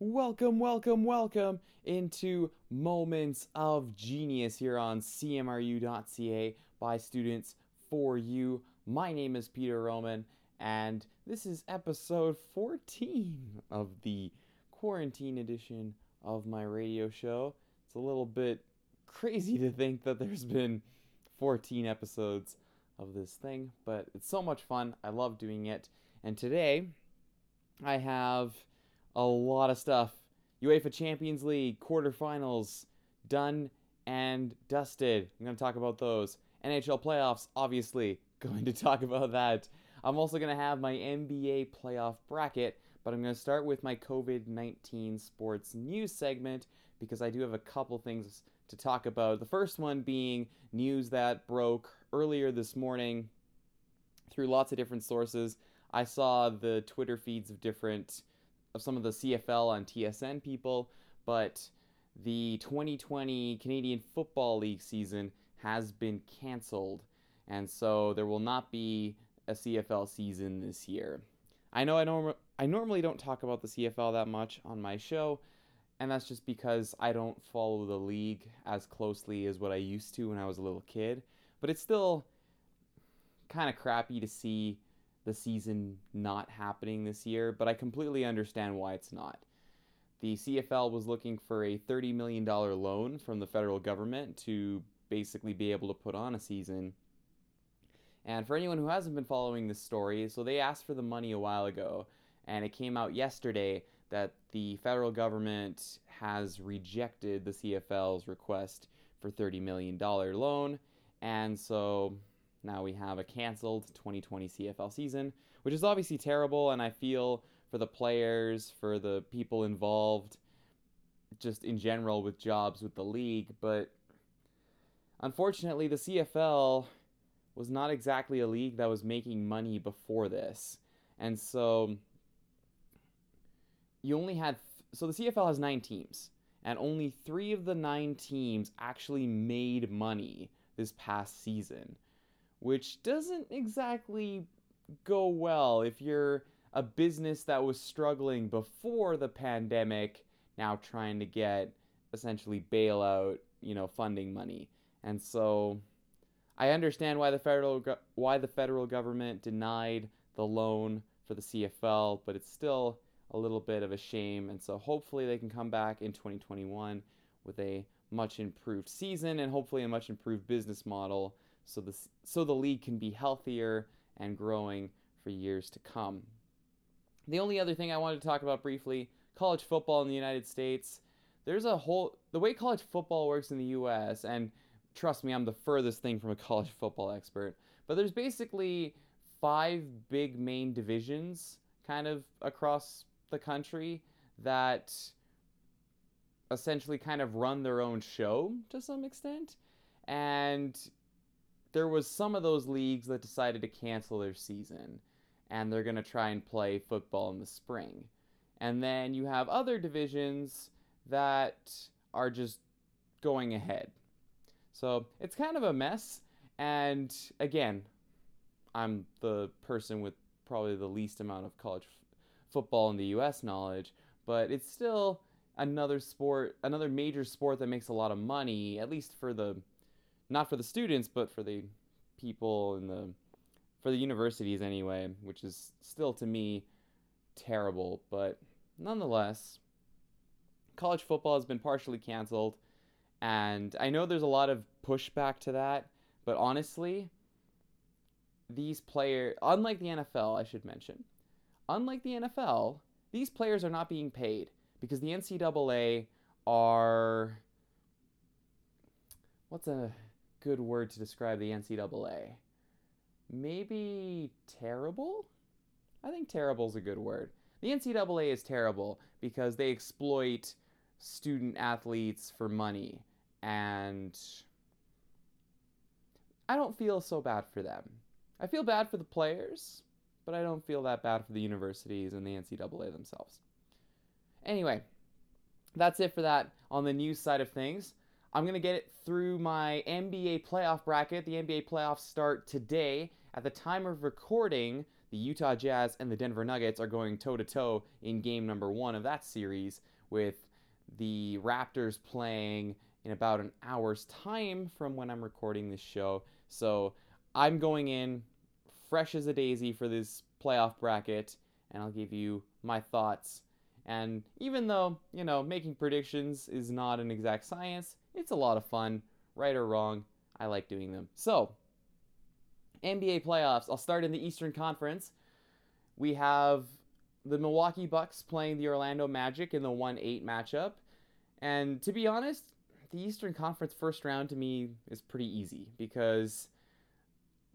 Welcome, welcome, welcome into Moments of Genius here on CMRU.ca by students for you. My name is Peter Roman, and this is episode 14 of the quarantine edition of my radio show. It's a little bit crazy to think that there's been 14 episodes of this thing, but it's so much fun. I love doing it. And today, I have a lot of stuff. UEFA Champions League quarterfinals done and dusted. I'm going to talk about those. NHL playoffs, obviously, going to talk about that. I'm also going to have my NBA playoff bracket, but I'm going to start with my COVID 19 sports news segment because I do have a couple things to talk about. The first one being news that broke earlier this morning through lots of different sources. I saw the Twitter feeds of different of some of the CFL on TSN people, but the 2020 Canadian Football League season has been canceled, and so there will not be a CFL season this year. I know I norm- I normally don't talk about the CFL that much on my show, and that's just because I don't follow the league as closely as what I used to when I was a little kid. But it's still kind of crappy to see the season not happening this year, but I completely understand why it's not. The CFL was looking for a $30 million loan from the federal government to basically be able to put on a season. And for anyone who hasn't been following this story, so they asked for the money a while ago, and it came out yesterday that the federal government has rejected the CFL's request for $30 million loan. And so now we have a canceled 2020 CFL season, which is obviously terrible. And I feel for the players, for the people involved, just in general with jobs with the league. But unfortunately, the CFL was not exactly a league that was making money before this. And so you only had so the CFL has 9 teams and only 3 of the 9 teams actually made money this past season, which doesn't exactly go well if you're a business that was struggling before the pandemic now trying to get essentially bailout, you know, funding money. And so I understand why the federal go- why the federal government denied the loan for the CFL, but it's still a little bit of a shame. And so hopefully they can come back in 2021 with a much improved season and hopefully a much improved business model so the so the league can be healthier and growing for years to come. The only other thing I wanted to talk about briefly, college football in the United States. There's a whole the way college football works in the US and trust me, I'm the furthest thing from a college football expert, but there's basically five big main divisions kind of across the country that essentially kind of run their own show to some extent. And there was some of those leagues that decided to cancel their season and they're going to try and play football in the spring. And then you have other divisions that are just going ahead. So it's kind of a mess. And again, I'm the person with probably the least amount of college football in the US knowledge, but it's still another sport, another major sport that makes a lot of money, at least for the not for the students, but for the people in the for the universities anyway, which is still to me terrible, but nonetheless, college football has been partially canceled, and I know there's a lot of pushback to that, but honestly, these players, unlike the NFL, I should mention, unlike the NFL, these players are not being paid because the NCAA are. What's a good word to describe the NCAA? Maybe terrible? I think terrible is a good word. The NCAA is terrible because they exploit student athletes for money, and I don't feel so bad for them. I feel bad for the players but I don't feel that bad for the universities and the NCAA themselves. Anyway, that's it for that on the news side of things. I'm going to get it through my NBA playoff bracket. The NBA playoffs start today. At the time of recording, the Utah Jazz and the Denver Nuggets are going toe to toe in game number one of that series, with the Raptors playing in about an hour's time from when I'm recording this show. So I'm going in fresh as a daisy for this playoff bracket, and I'll give you my thoughts. And even though, you know, making predictions is not an exact science, it's a lot of fun, right or wrong. I like doing them. So, NBA playoffs. I'll start in the Eastern Conference. We have the Milwaukee Bucks playing the Orlando Magic in the 1 8 matchup. And to be honest, the Eastern Conference first round to me is pretty easy because,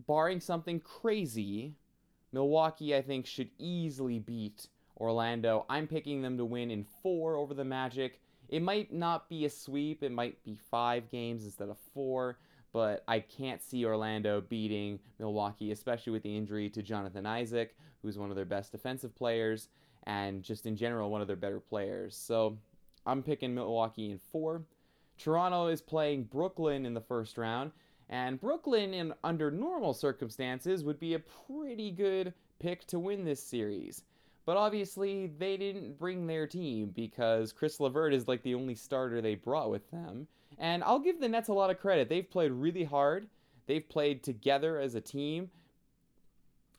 barring something crazy, Milwaukee, I think, should easily beat Orlando. I'm picking them to win in four over the Magic. It might not be a sweep, it might be five games instead of four but I can't see Orlando beating Milwaukee, especially with the injury to Jonathan Isaac, who's one of their best defensive players, and just in general, one of their better players. So I'm picking Milwaukee in four. Toronto is playing Brooklyn in the first round, and Brooklyn, in under normal circumstances, would be a pretty good pick to win this series. But obviously, they didn't bring their team because Caris LeVert is like the only starter they brought with them. And I'll give the Nets a lot of credit. They've played really hard. They've played together as a team.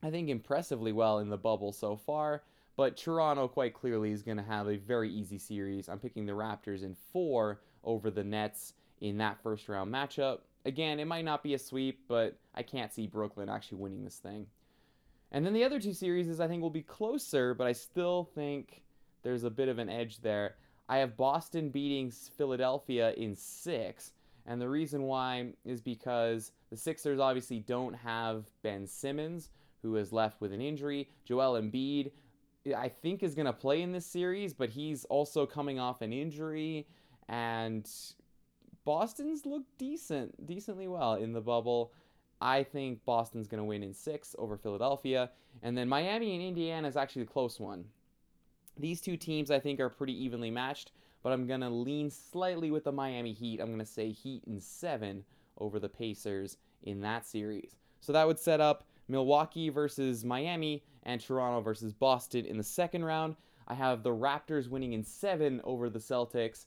I think impressively well in the bubble so far. But Toronto quite clearly is going to have a very easy series. I'm picking the Raptors in four over the Nets in that first round matchup. Again, it might not be a sweep, but I can't see Brooklyn actually winning this thing. And then the other two series I think will be closer, but I still think there's a bit of an edge there. I have Boston beating Philadelphia in six. And the reason why is because the Sixers obviously don't have Ben Simmons, who is left with an injury. Joel Embiid, I think, is going to play in this series, but he's also coming off an injury. And Boston's looked decent, decently well in the bubble. I think Boston's going to win in six over Philadelphia. And then Miami and Indiana is actually the close one. These two teams, I think, are pretty evenly matched, but I'm going to lean slightly with the Miami Heat. I'm going to say Heat in seven over the Pacers in that series. So that would set up Milwaukee versus Miami and Toronto versus Boston in the second round. I have the Raptors winning in seven over the Celtics.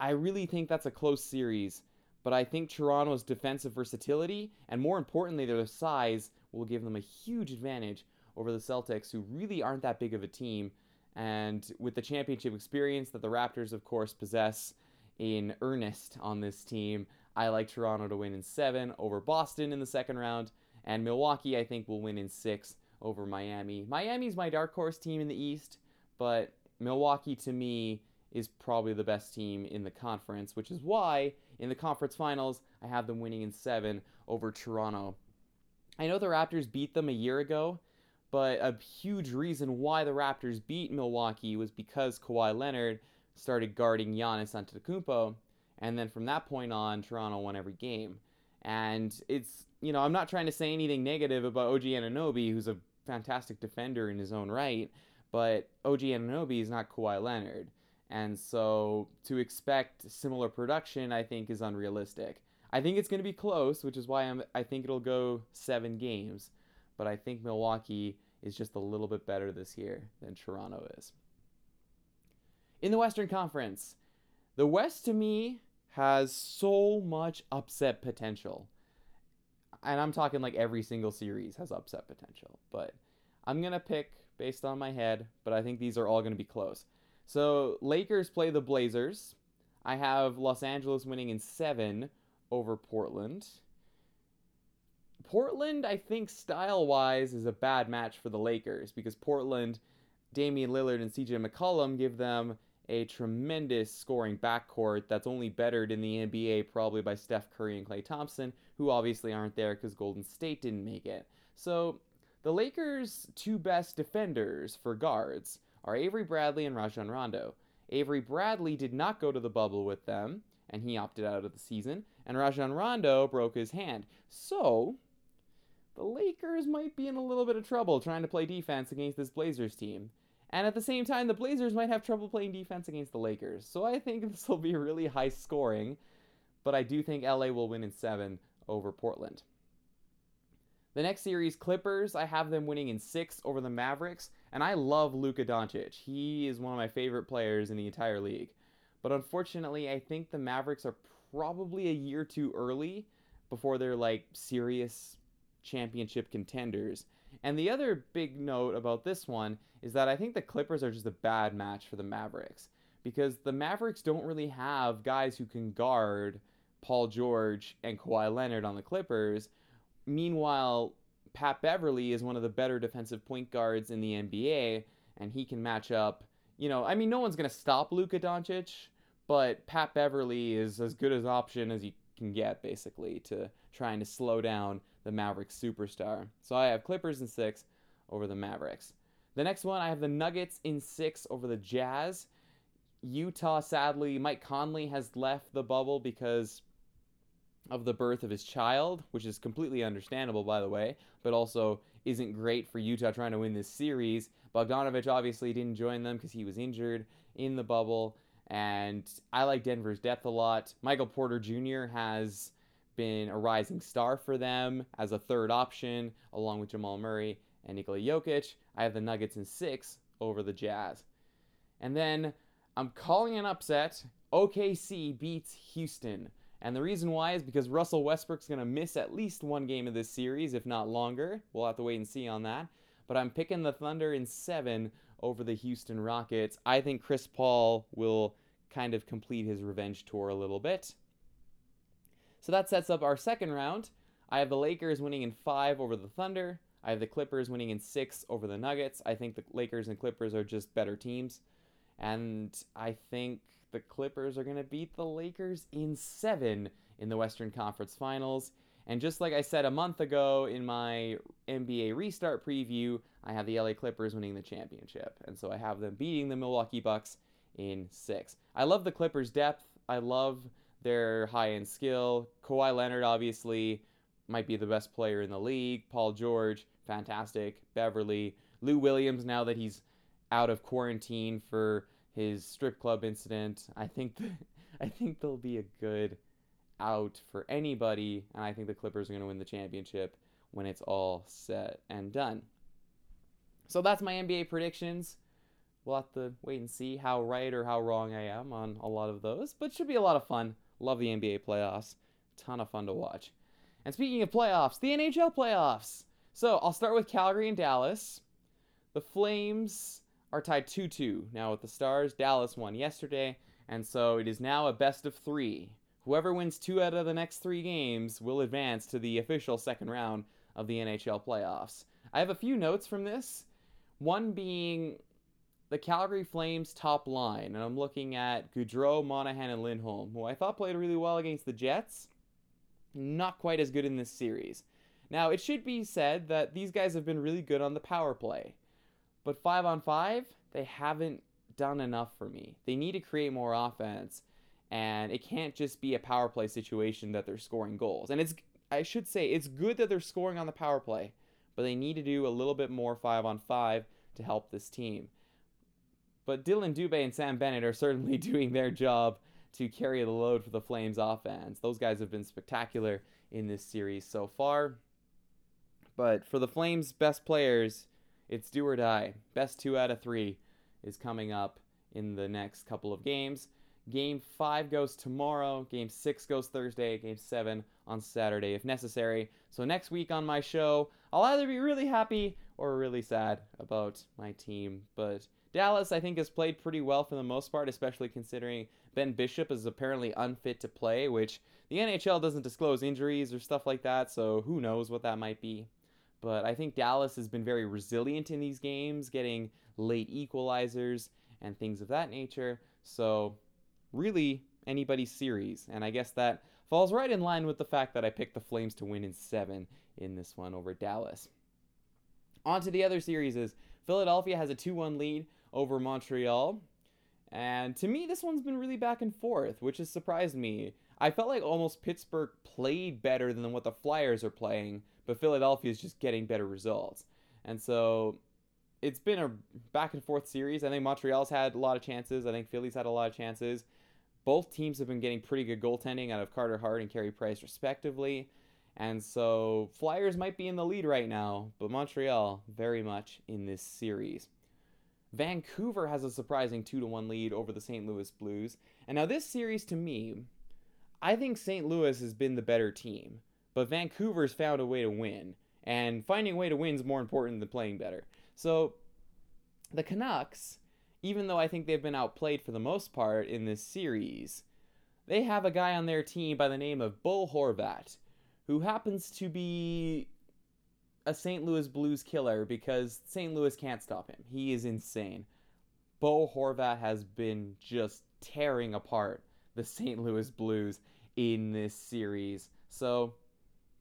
I really think that's a close series, but I think Toronto's defensive versatility and more importantly, their size will give them a huge advantage over the Celtics, who really aren't that big of a team. And with the championship experience that the Raptors, of course, possess in earnest on this team, I like Toronto to win in seven over Boston in the second round. And Milwaukee, I think, will win in six over Miami. Miami's my dark horse team in the East, but Milwaukee, to me, is probably the best team in the conference, which is why in the conference finals, I have them winning in seven over Toronto. I know the Raptors beat them a year ago, but a huge reason why the Raptors beat Milwaukee was because Kawhi Leonard started guarding Giannis Antetokounmpo, and then from that point on, Toronto won every game. And it's you know I'm not trying to say anything negative about OG Anunoby, who's a fantastic defender in his own right, but OG Anunoby is not Kawhi Leonard, and so to expect similar production, I think, is unrealistic. I think it's going to be close, which is why I'm I think it'll go seven games but I think Milwaukee is just a little bit better this year than Toronto is. In the Western Conference, the West to me has so much upset potential. And I'm talking like every single series has upset potential, but I'm going to pick based on my head, but I think these are all going to be close. So, Lakers play the Blazers. I have Los Angeles winning in 7 over Portland. Portland, I think, style wise, is a bad match for the Lakers because Portland, Damian Lillard, and CJ McCollum give them a tremendous scoring backcourt that's only bettered in the NBA probably by Steph Curry and Klay Thompson, who obviously aren't there because Golden State didn't make it. So the Lakers' two best defenders for guards are Avery Bradley and Rajon Rondo. Avery Bradley did not go to the bubble with them, and he opted out of the season, and Rajon Rondo broke his hand. So the Lakers might be in a little bit of trouble trying to play defense against this Blazers team. And at the same time, the Blazers might have trouble playing defense against the Lakers. So I think this will be really high scoring, but I do think LA will win in seven over Portland. The next series, Clippers, I have them winning in six over the Mavericks, and I love Luka Doncic. He is one of my favorite players in the entire league. But unfortunately, I think the Mavericks are probably a year too early before they're like serious championship contenders. And the other big note about this one is that I think the Clippers are just a bad match for the Mavericks because the Mavericks don't really have guys who can guard Paul George and Kawhi Leonard on the Clippers Meanwhile, Pat Beverley is one of the better defensive point guards in the NBA, and he can match up. You know, I mean, no one's going to stop Luka Doncic, but Pat Beverley is as good as option as you can get, basically, to trying to slow down the Mavericks superstar. So I have Clippers in six over the Mavericks. The next one, I have the Nuggets in six over the Jazz. Utah, sadly, Mike Conley has left the bubble because of the birth of his child, which is completely understandable, by the way, but also isn't great for Utah trying to win this series. Bogdanovic obviously didn't join them because he was injured in the bubble, and I like Denver's depth a lot. Michael Porter Jr. has been a rising star for them as a third option, along with Jamal Murray and Nikola Jokic. I have the Nuggets in six over the Jazz. And then I'm calling an upset. OKC beats Houston. And the reason why is because Russell Westbrook's going to miss at least one game of this series, if not longer. We'll have to wait and see on that. But I'm picking the Thunder in seven over the Houston Rockets. I think Chris Paul will kind of complete his revenge tour a little bit. So that sets up our second round. I have the Lakers winning in five over the Thunder. I have the Clippers winning in six over the Nuggets. I think the Lakers and Clippers are just better teams. And I think the Clippers are going to beat the Lakers in seven in the Western Conference Finals. And just like I said a month ago in my NBA restart preview, I have the LA Clippers winning the championship. And so I have them beating the Milwaukee Bucks in six. I love the Clippers' depth. I love their high end skill. Kawhi Leonard, obviously, might be the best player in the league. Paul George, fantastic. Beverley. Lou Williams, now that he's out of quarantine for his strip club incident. I think I think they'll be a good out for anybody, and I think the Clippers are going to win the championship when it's all set and done. So that's my NBA predictions. We'll have to wait and see how right or how wrong I am on a lot of those, but should be a lot of fun. Love the NBA playoffs. Ton of fun to watch. And speaking of playoffs, the NHL playoffs. So I'll start with Calgary and Dallas. The Flames are tied 2 2 now with the Stars. Dallas won yesterday, and so it is now a best of three. Whoever wins two out of the next three games will advance to the official second round of the NHL playoffs. I have a few notes from this. One being the Calgary Flames top line, and I'm looking at Gaudreau, Monahan, and Lindholm, who I thought played really well against the Jets. Not quite as good in this series. Now, it should be said that these guys have been really good on the power play. But five on five, they haven't done enough for me. They need to create more offense, and it can't just be a power play situation that they're scoring goals. And it's I should say it's good that they're scoring on the power play, but they need to do a little bit more five on five to help this team. But Dillon Dubé and Sam Bennett are certainly doing their job to carry the load for the Flames offense. Those guys have been spectacular in this series so far. But for the Flames' best players, it's do or die. Best two out of three is coming up in the next couple of games. Game five goes tomorrow. Game six goes Thursday. Game seven on Saturday if necessary. So next week on my show, I'll either be really happy or really sad about my team. But Dallas, I think, has played pretty well for the most part, especially considering Ben Bishop is apparently unfit to play, which the NHL doesn't disclose injuries or stuff like that, so who knows what that might be. But I think Dallas has been very resilient in these games, getting late equalizers and things of that nature. So, really, anybody's series. And I guess that falls right in line with the fact that I picked the Flames to win in seven in this one over Dallas. On to the other series is Philadelphia has a 2 1 lead over Montreal. And to me, this one's been really back and forth, which has surprised me. I felt like almost Pittsburgh played better than what the Flyers are playing, but Philadelphia is just getting better results. And so it's been a back and forth series. I think Montreal's had a lot of chances. I think Philly's had a lot of chances. Both teams have been getting pretty good goaltending out of Carter Hart and Carey Price, respectively. And so Flyers might be in the lead right now, but Montreal very much in this series. Vancouver has a surprising 2 to 1 lead over the St. Louis Blues. And now this series to me, I think St. Louis has been the better team, but Vancouver's found a way to win. And finding a way to win is more important than playing better. So the Canucks, even though I think they've been outplayed for the most part in this series, they have a guy on their team by the name of Bo Horvat who happens to be a St. Louis Blues killer because St. Louis can't stop him. He is insane. Bo Horvat has been just tearing apart the St. Louis Blues in this series. So,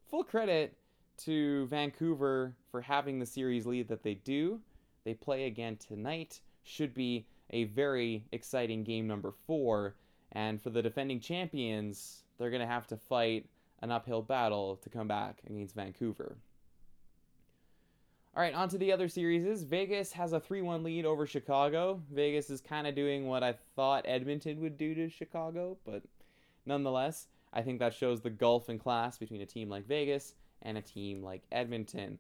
full credit to Vancouver for having the series lead that they do. They play again tonight. Should be a very exciting game number four. And for the defending champions, they're going to have to fight an uphill battle to come back against Vancouver. All right, on to the other series. Vegas has a 3 1 lead over Chicago. Vegas is kind of doing what I thought Edmonton would do to Chicago, but nonetheless, I think that shows the gulf in class between a team like Vegas and a team like Edmonton.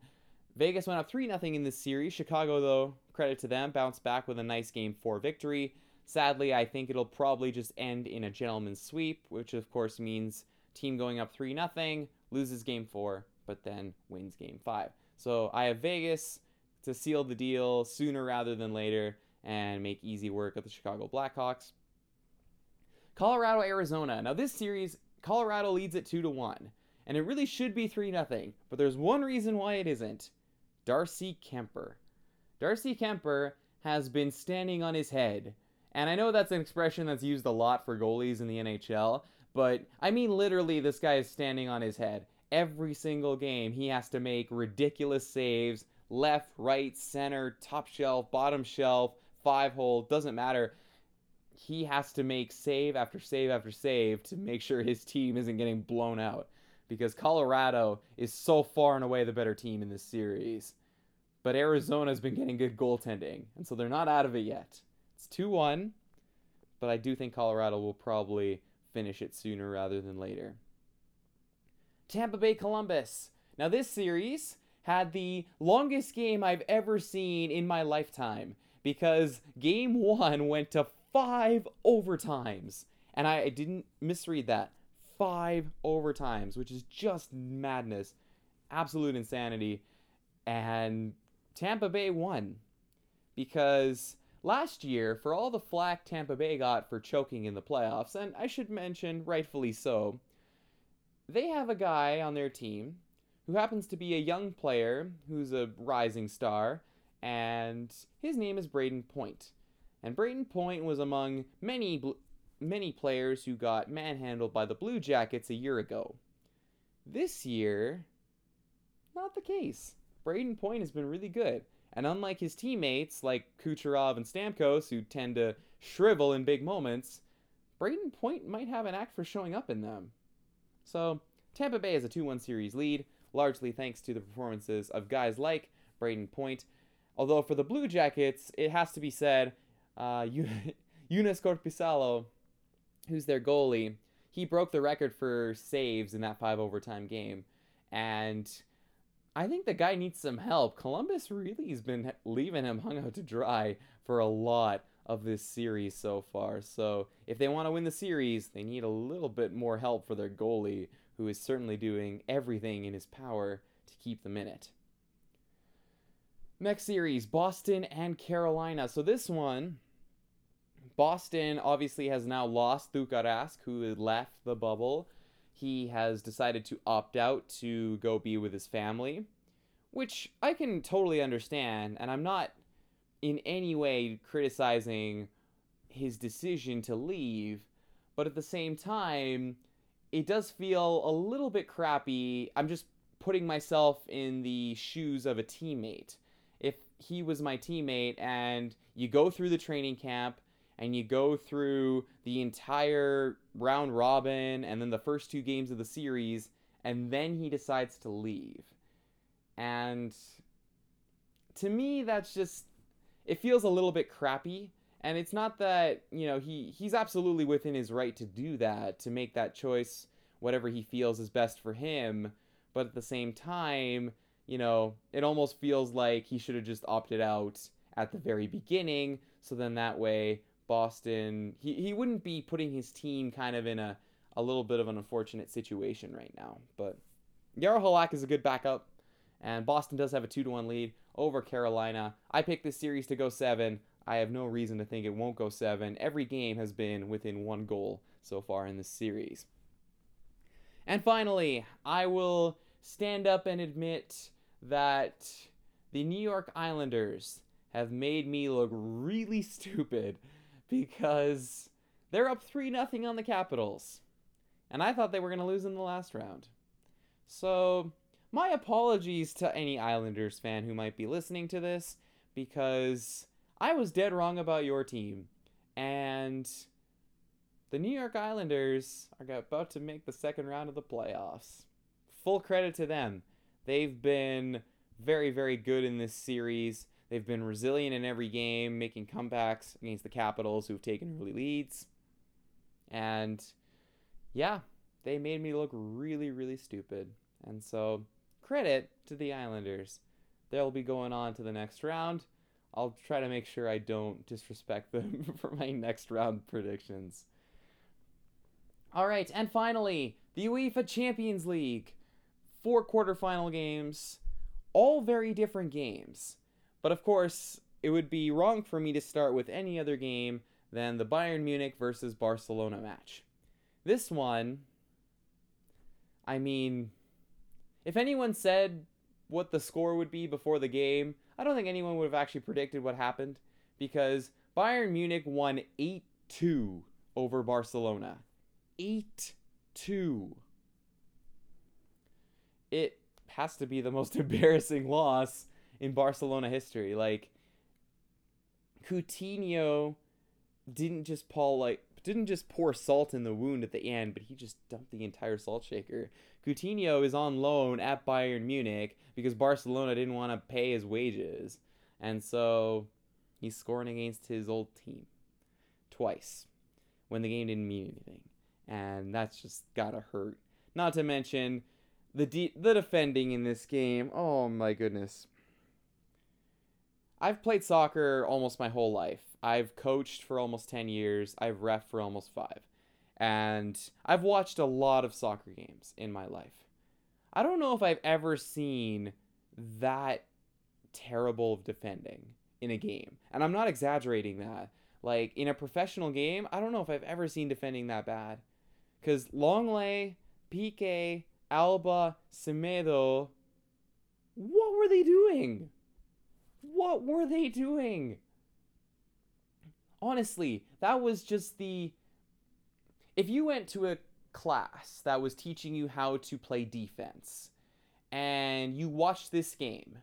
Vegas went up 3 0 in this series. Chicago, though, credit to them, bounced back with a nice game 4 victory. Sadly, I think it'll probably just end in a gentleman's sweep, which of course means team going up 3 0, loses game 4, but then wins game 5. So I have Vegas to seal the deal sooner rather than later and make easy work of the Chicago Blackhawks. Colorado Arizona. Now this series Colorado leads it 2 to 1 and it really should be 3 0, but there's one reason why it isn't. Darcy Kuemper. Darcy Kuemper has been standing on his head. And I know that's an expression that's used a lot for goalies in the NHL, but I mean, literally, this guy is standing on his head. Every single game, he has to make ridiculous saves left, right, center, top shelf, bottom shelf, five hole, doesn't matter. He has to make save after save after save to make sure his team isn't getting blown out because Colorado is so far and away the better team in this series. But Arizona's been getting good goaltending, and so they're not out of it yet. It's 2 1, but I do think Colorado will probably finish it sooner rather than later. Tampa Bay Columbus. Now, this series had the longest game I've ever seen in my lifetime because game one went to five overtimes. And I, didn't misread that. Five overtimes, which is just madness. Absolute insanity. And Tampa Bay won because Last year, for all the flack Tampa Bay got for choking in the playoffs, and I should mention, rightfully so, they have a guy on their team who happens to be a young player who's a rising star, and his name is Brayden Point. And Brayden Point was among many many players who got manhandled by the Blue Jackets a year ago. This year, not the case. Brayden Point has been really good. And unlike his teammates like Kucherov and Stamkos, who tend to shrivel in big moments, Brayden Point might have an act for showing up in them. So, Tampa Bay has a 2 1 series lead, largely thanks to the performances of guys like Brayden Point. Although for the Blue Jackets, it has to be said, uh, Joonas Korpisalo, who's their goalie, he broke the record for saves in that five overtime game. And I think the guy needs some help. Columbus really has been leaving him hung out to dry for a lot of this series so far. So if they want to win the series, they need a little bit more help for their goalie, who is certainly doing everything in his power to keep them in it. Next series, Boston and Carolina. So this one, Boston obviously has now lost Tuukka Rask, who left the bubble he has decided to opt out to go be with his family, which I can totally understand, and I'm not in any way criticizing his decision to leave, but at the same time, it does feel a little bit crappy. I'm just putting myself in the shoes of a teammate. If he was my teammate and you go through the training camp and you go through the entire round robin and then the first two games of the series, and then he decides to leave. And to me, that's just, it feels a little bit crappy. And it's not that, you know, he, he's absolutely within his right to do that, to make that choice, whatever he feels is best for him. but at the same time, you know, it almost feels like he should have just opted out at the very beginning. So then that way, Boston, he, he wouldn't be putting his team kind of in a, a little bit of an unfortunate situation right now. But Jaro Halak is a good backup, and Boston does have a 2 to 1 lead over Carolina. I picked this series to go 7. I have no reason to think it won't go 7. Every game has been within one goal so far in this series. And finally, I will stand up and admit that the New York Islanders have made me look really stupid because they're up 3 nothing on the Capitals. And I thought they were going to lose in the last round. So, my apologies to any Islanders fan who might be listening to this because I was dead wrong about your team. And the New York Islanders are about to make the second round of the playoffs. Full credit to them. They've been very, very good in this series. They've been resilient in every game, making comebacks against the Capitals, who've taken early leads. And yeah, they made me look really, really stupid. And so, credit to the Islanders. They'll be going on to the next round. I'll try to make sure I don't disrespect them for my next round predictions. All right, and finally, the UEFA Champions League. Four quarterfinal games, all very different games. But of course, it would be wrong for me to start with any other game than the Bayern Munich versus Barcelona match. This one, I mean, if anyone said what the score would be before the game, I don't think anyone would have actually predicted what happened because Bayern Munich won 8 2 over Barcelona. 8 2. It has to be the most embarrassing loss in Barcelona history. Like, Coutinho didn't just pull like didn't just pour salt in the wound at the end, but he just dumped the entire salt shaker. Coutinho is on loan at Bayern Munich because Barcelona didn't want to pay his wages. And so he's scoring against his old team twice when the game didn't mean anything. And that's just got to hurt. Not to mention the de- the defending in this game. Oh my goodness. I've played soccer almost my whole life. I've coached for almost 10 years. I've ref for almost 5. And I've watched a lot of soccer games in my life. I don't know if I've ever seen that terrible of defending in a game. And I'm not exaggerating that. Like in a professional game, I don't know if I've ever seen defending that bad. Cuz Lenglet, Piqué, Alba, Semedo, what were they doing? What were they doing? Honestly, that was just the. If you went to a class that was teaching you how to play defense and you watched this game,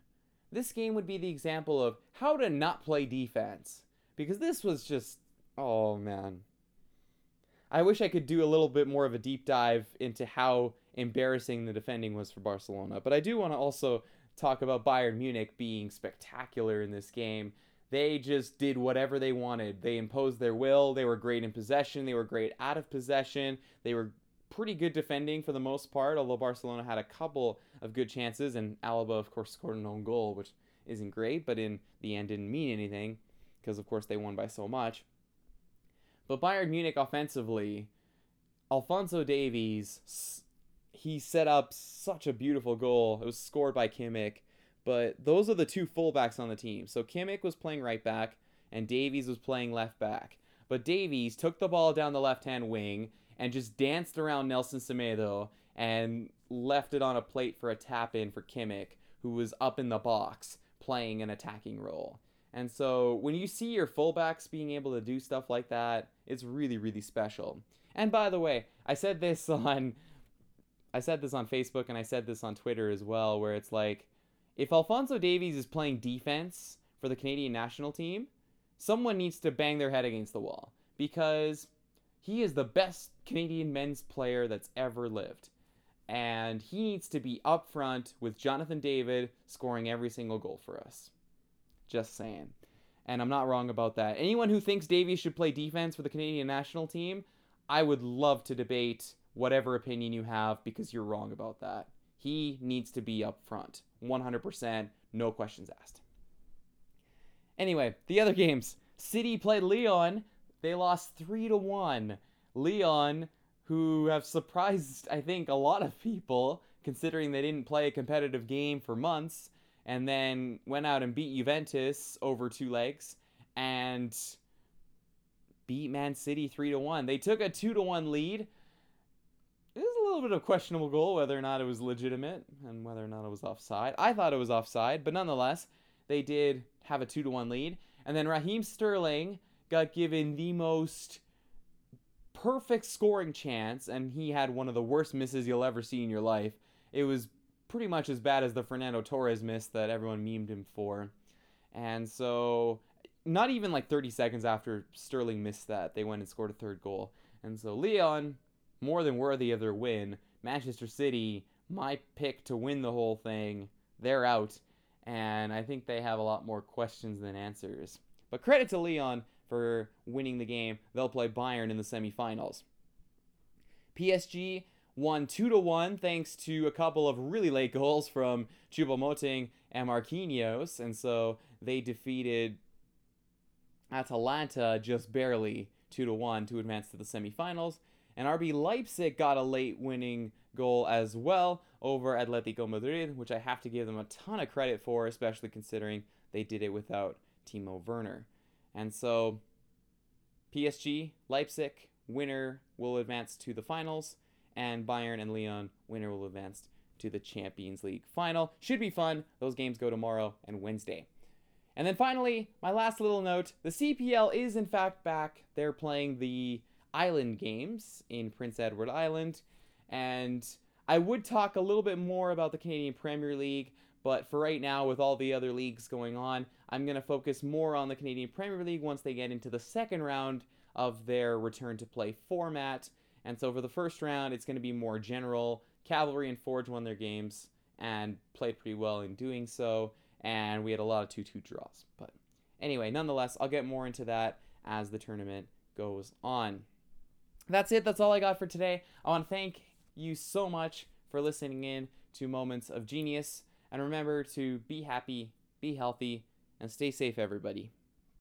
this game would be the example of how to not play defense. Because this was just. Oh, man. I wish I could do a little bit more of a deep dive into how embarrassing the defending was for Barcelona. But I do want to also talk about Bayern Munich being spectacular in this game. They just did whatever they wanted. They imposed their will. They were great in possession. They were great out of possession. They were pretty good defending for the most part, although Barcelona had a couple of good chances. And Alaba, of course, scored an own goal, which isn't great, but in the end didn't mean anything because, of course, they won by so much. But Bayern Munich offensively, Alphonso Davies he set up such a beautiful goal. It was scored by Kimmich. But those are the two fullbacks on the team. So Kimmich was playing right back, and Davies was playing left back. But Davies took the ball down the left hand wing and just danced around Nelson Semedo and left it on a plate for a tap in for Kimmich, who was up in the box playing an attacking role. And so when you see your fullbacks being able to do stuff like that, it's really, really special. And by the way, I said this on I said this on Facebook and I said this on Twitter as well, where it's like, if Alphonso Davies is playing defense for the Canadian national team, someone needs to bang their head against the wall because he is the best Canadian men's player that's ever lived. And he needs to be up front with Jonathan David scoring every single goal for us. Just saying. And I'm not wrong about that. Anyone who thinks Davies should play defense for the Canadian national team, I would love to debate whatever opinion you have because you're wrong about that. He needs to be up front. 100%, no questions asked. Anyway, the other games. City played Lyon. They lost 3 to 1. Lyon, who have surprised, I think, a lot of people, considering they didn't play a competitive game for months, and then went out and beat Juventus over two legs and beat Man City 3 to 1. They took a 2 to 1 lead. Little bit of a questionable goal whether or not it was legitimate and whether or not it was offside. I thought it was offside, but nonetheless, they did have a 2 to 1 lead. And then Raheem Sterling got given the most perfect scoring chance, and he had one of the worst misses you'll ever see in your life. It was pretty much as bad as the Fernando Torres miss that everyone memed him for. And so, not even like 30 seconds after Sterling missed that, they went and scored a third goal. And so, Lyon, more than worthy of their win. Manchester City, my pick to win the whole thing, they're out. And I think they have a lot more questions than answers. But credit to Lyon for winning the game. They'll play Bayern in the semifinals. PSG won 2 to 1 thanks to a couple of really late goals from Choupo-Moting and Marquinhos and so they defeated Atalanta just barely 2 to 1 to advance to the semifinals and RB Leipzig got a late winning goal as well over Atletico Madrid which I have to give them a ton of credit for especially considering they did it without Timo Werner. And so PSG, Leipzig, winner will advance to the finals, and Bayern and Lyon, winner will advance to the Champions League final. Should be fun. Those games go tomorrow and Wednesday. And then finally, my last little note the CPL is in fact back. They're playing the island games in Prince Edward Island. And I would talk a little bit more about the Canadian Premier League, but for right now, with all the other leagues going on, I'm going to focus more on the Canadian Premier League once they get into the second round of their return to play format. And so for the first round, it's going to be more general. Cavalry and Forge won their games and played pretty well in doing so. And we had a lot of 2 2 draws. But anyway, nonetheless, I'll get more into that as the tournament goes on. That's it. That's all I got for today. I want to thank you so much for listening in to Moments of Genius. And remember to be happy, be healthy, and stay safe, everybody.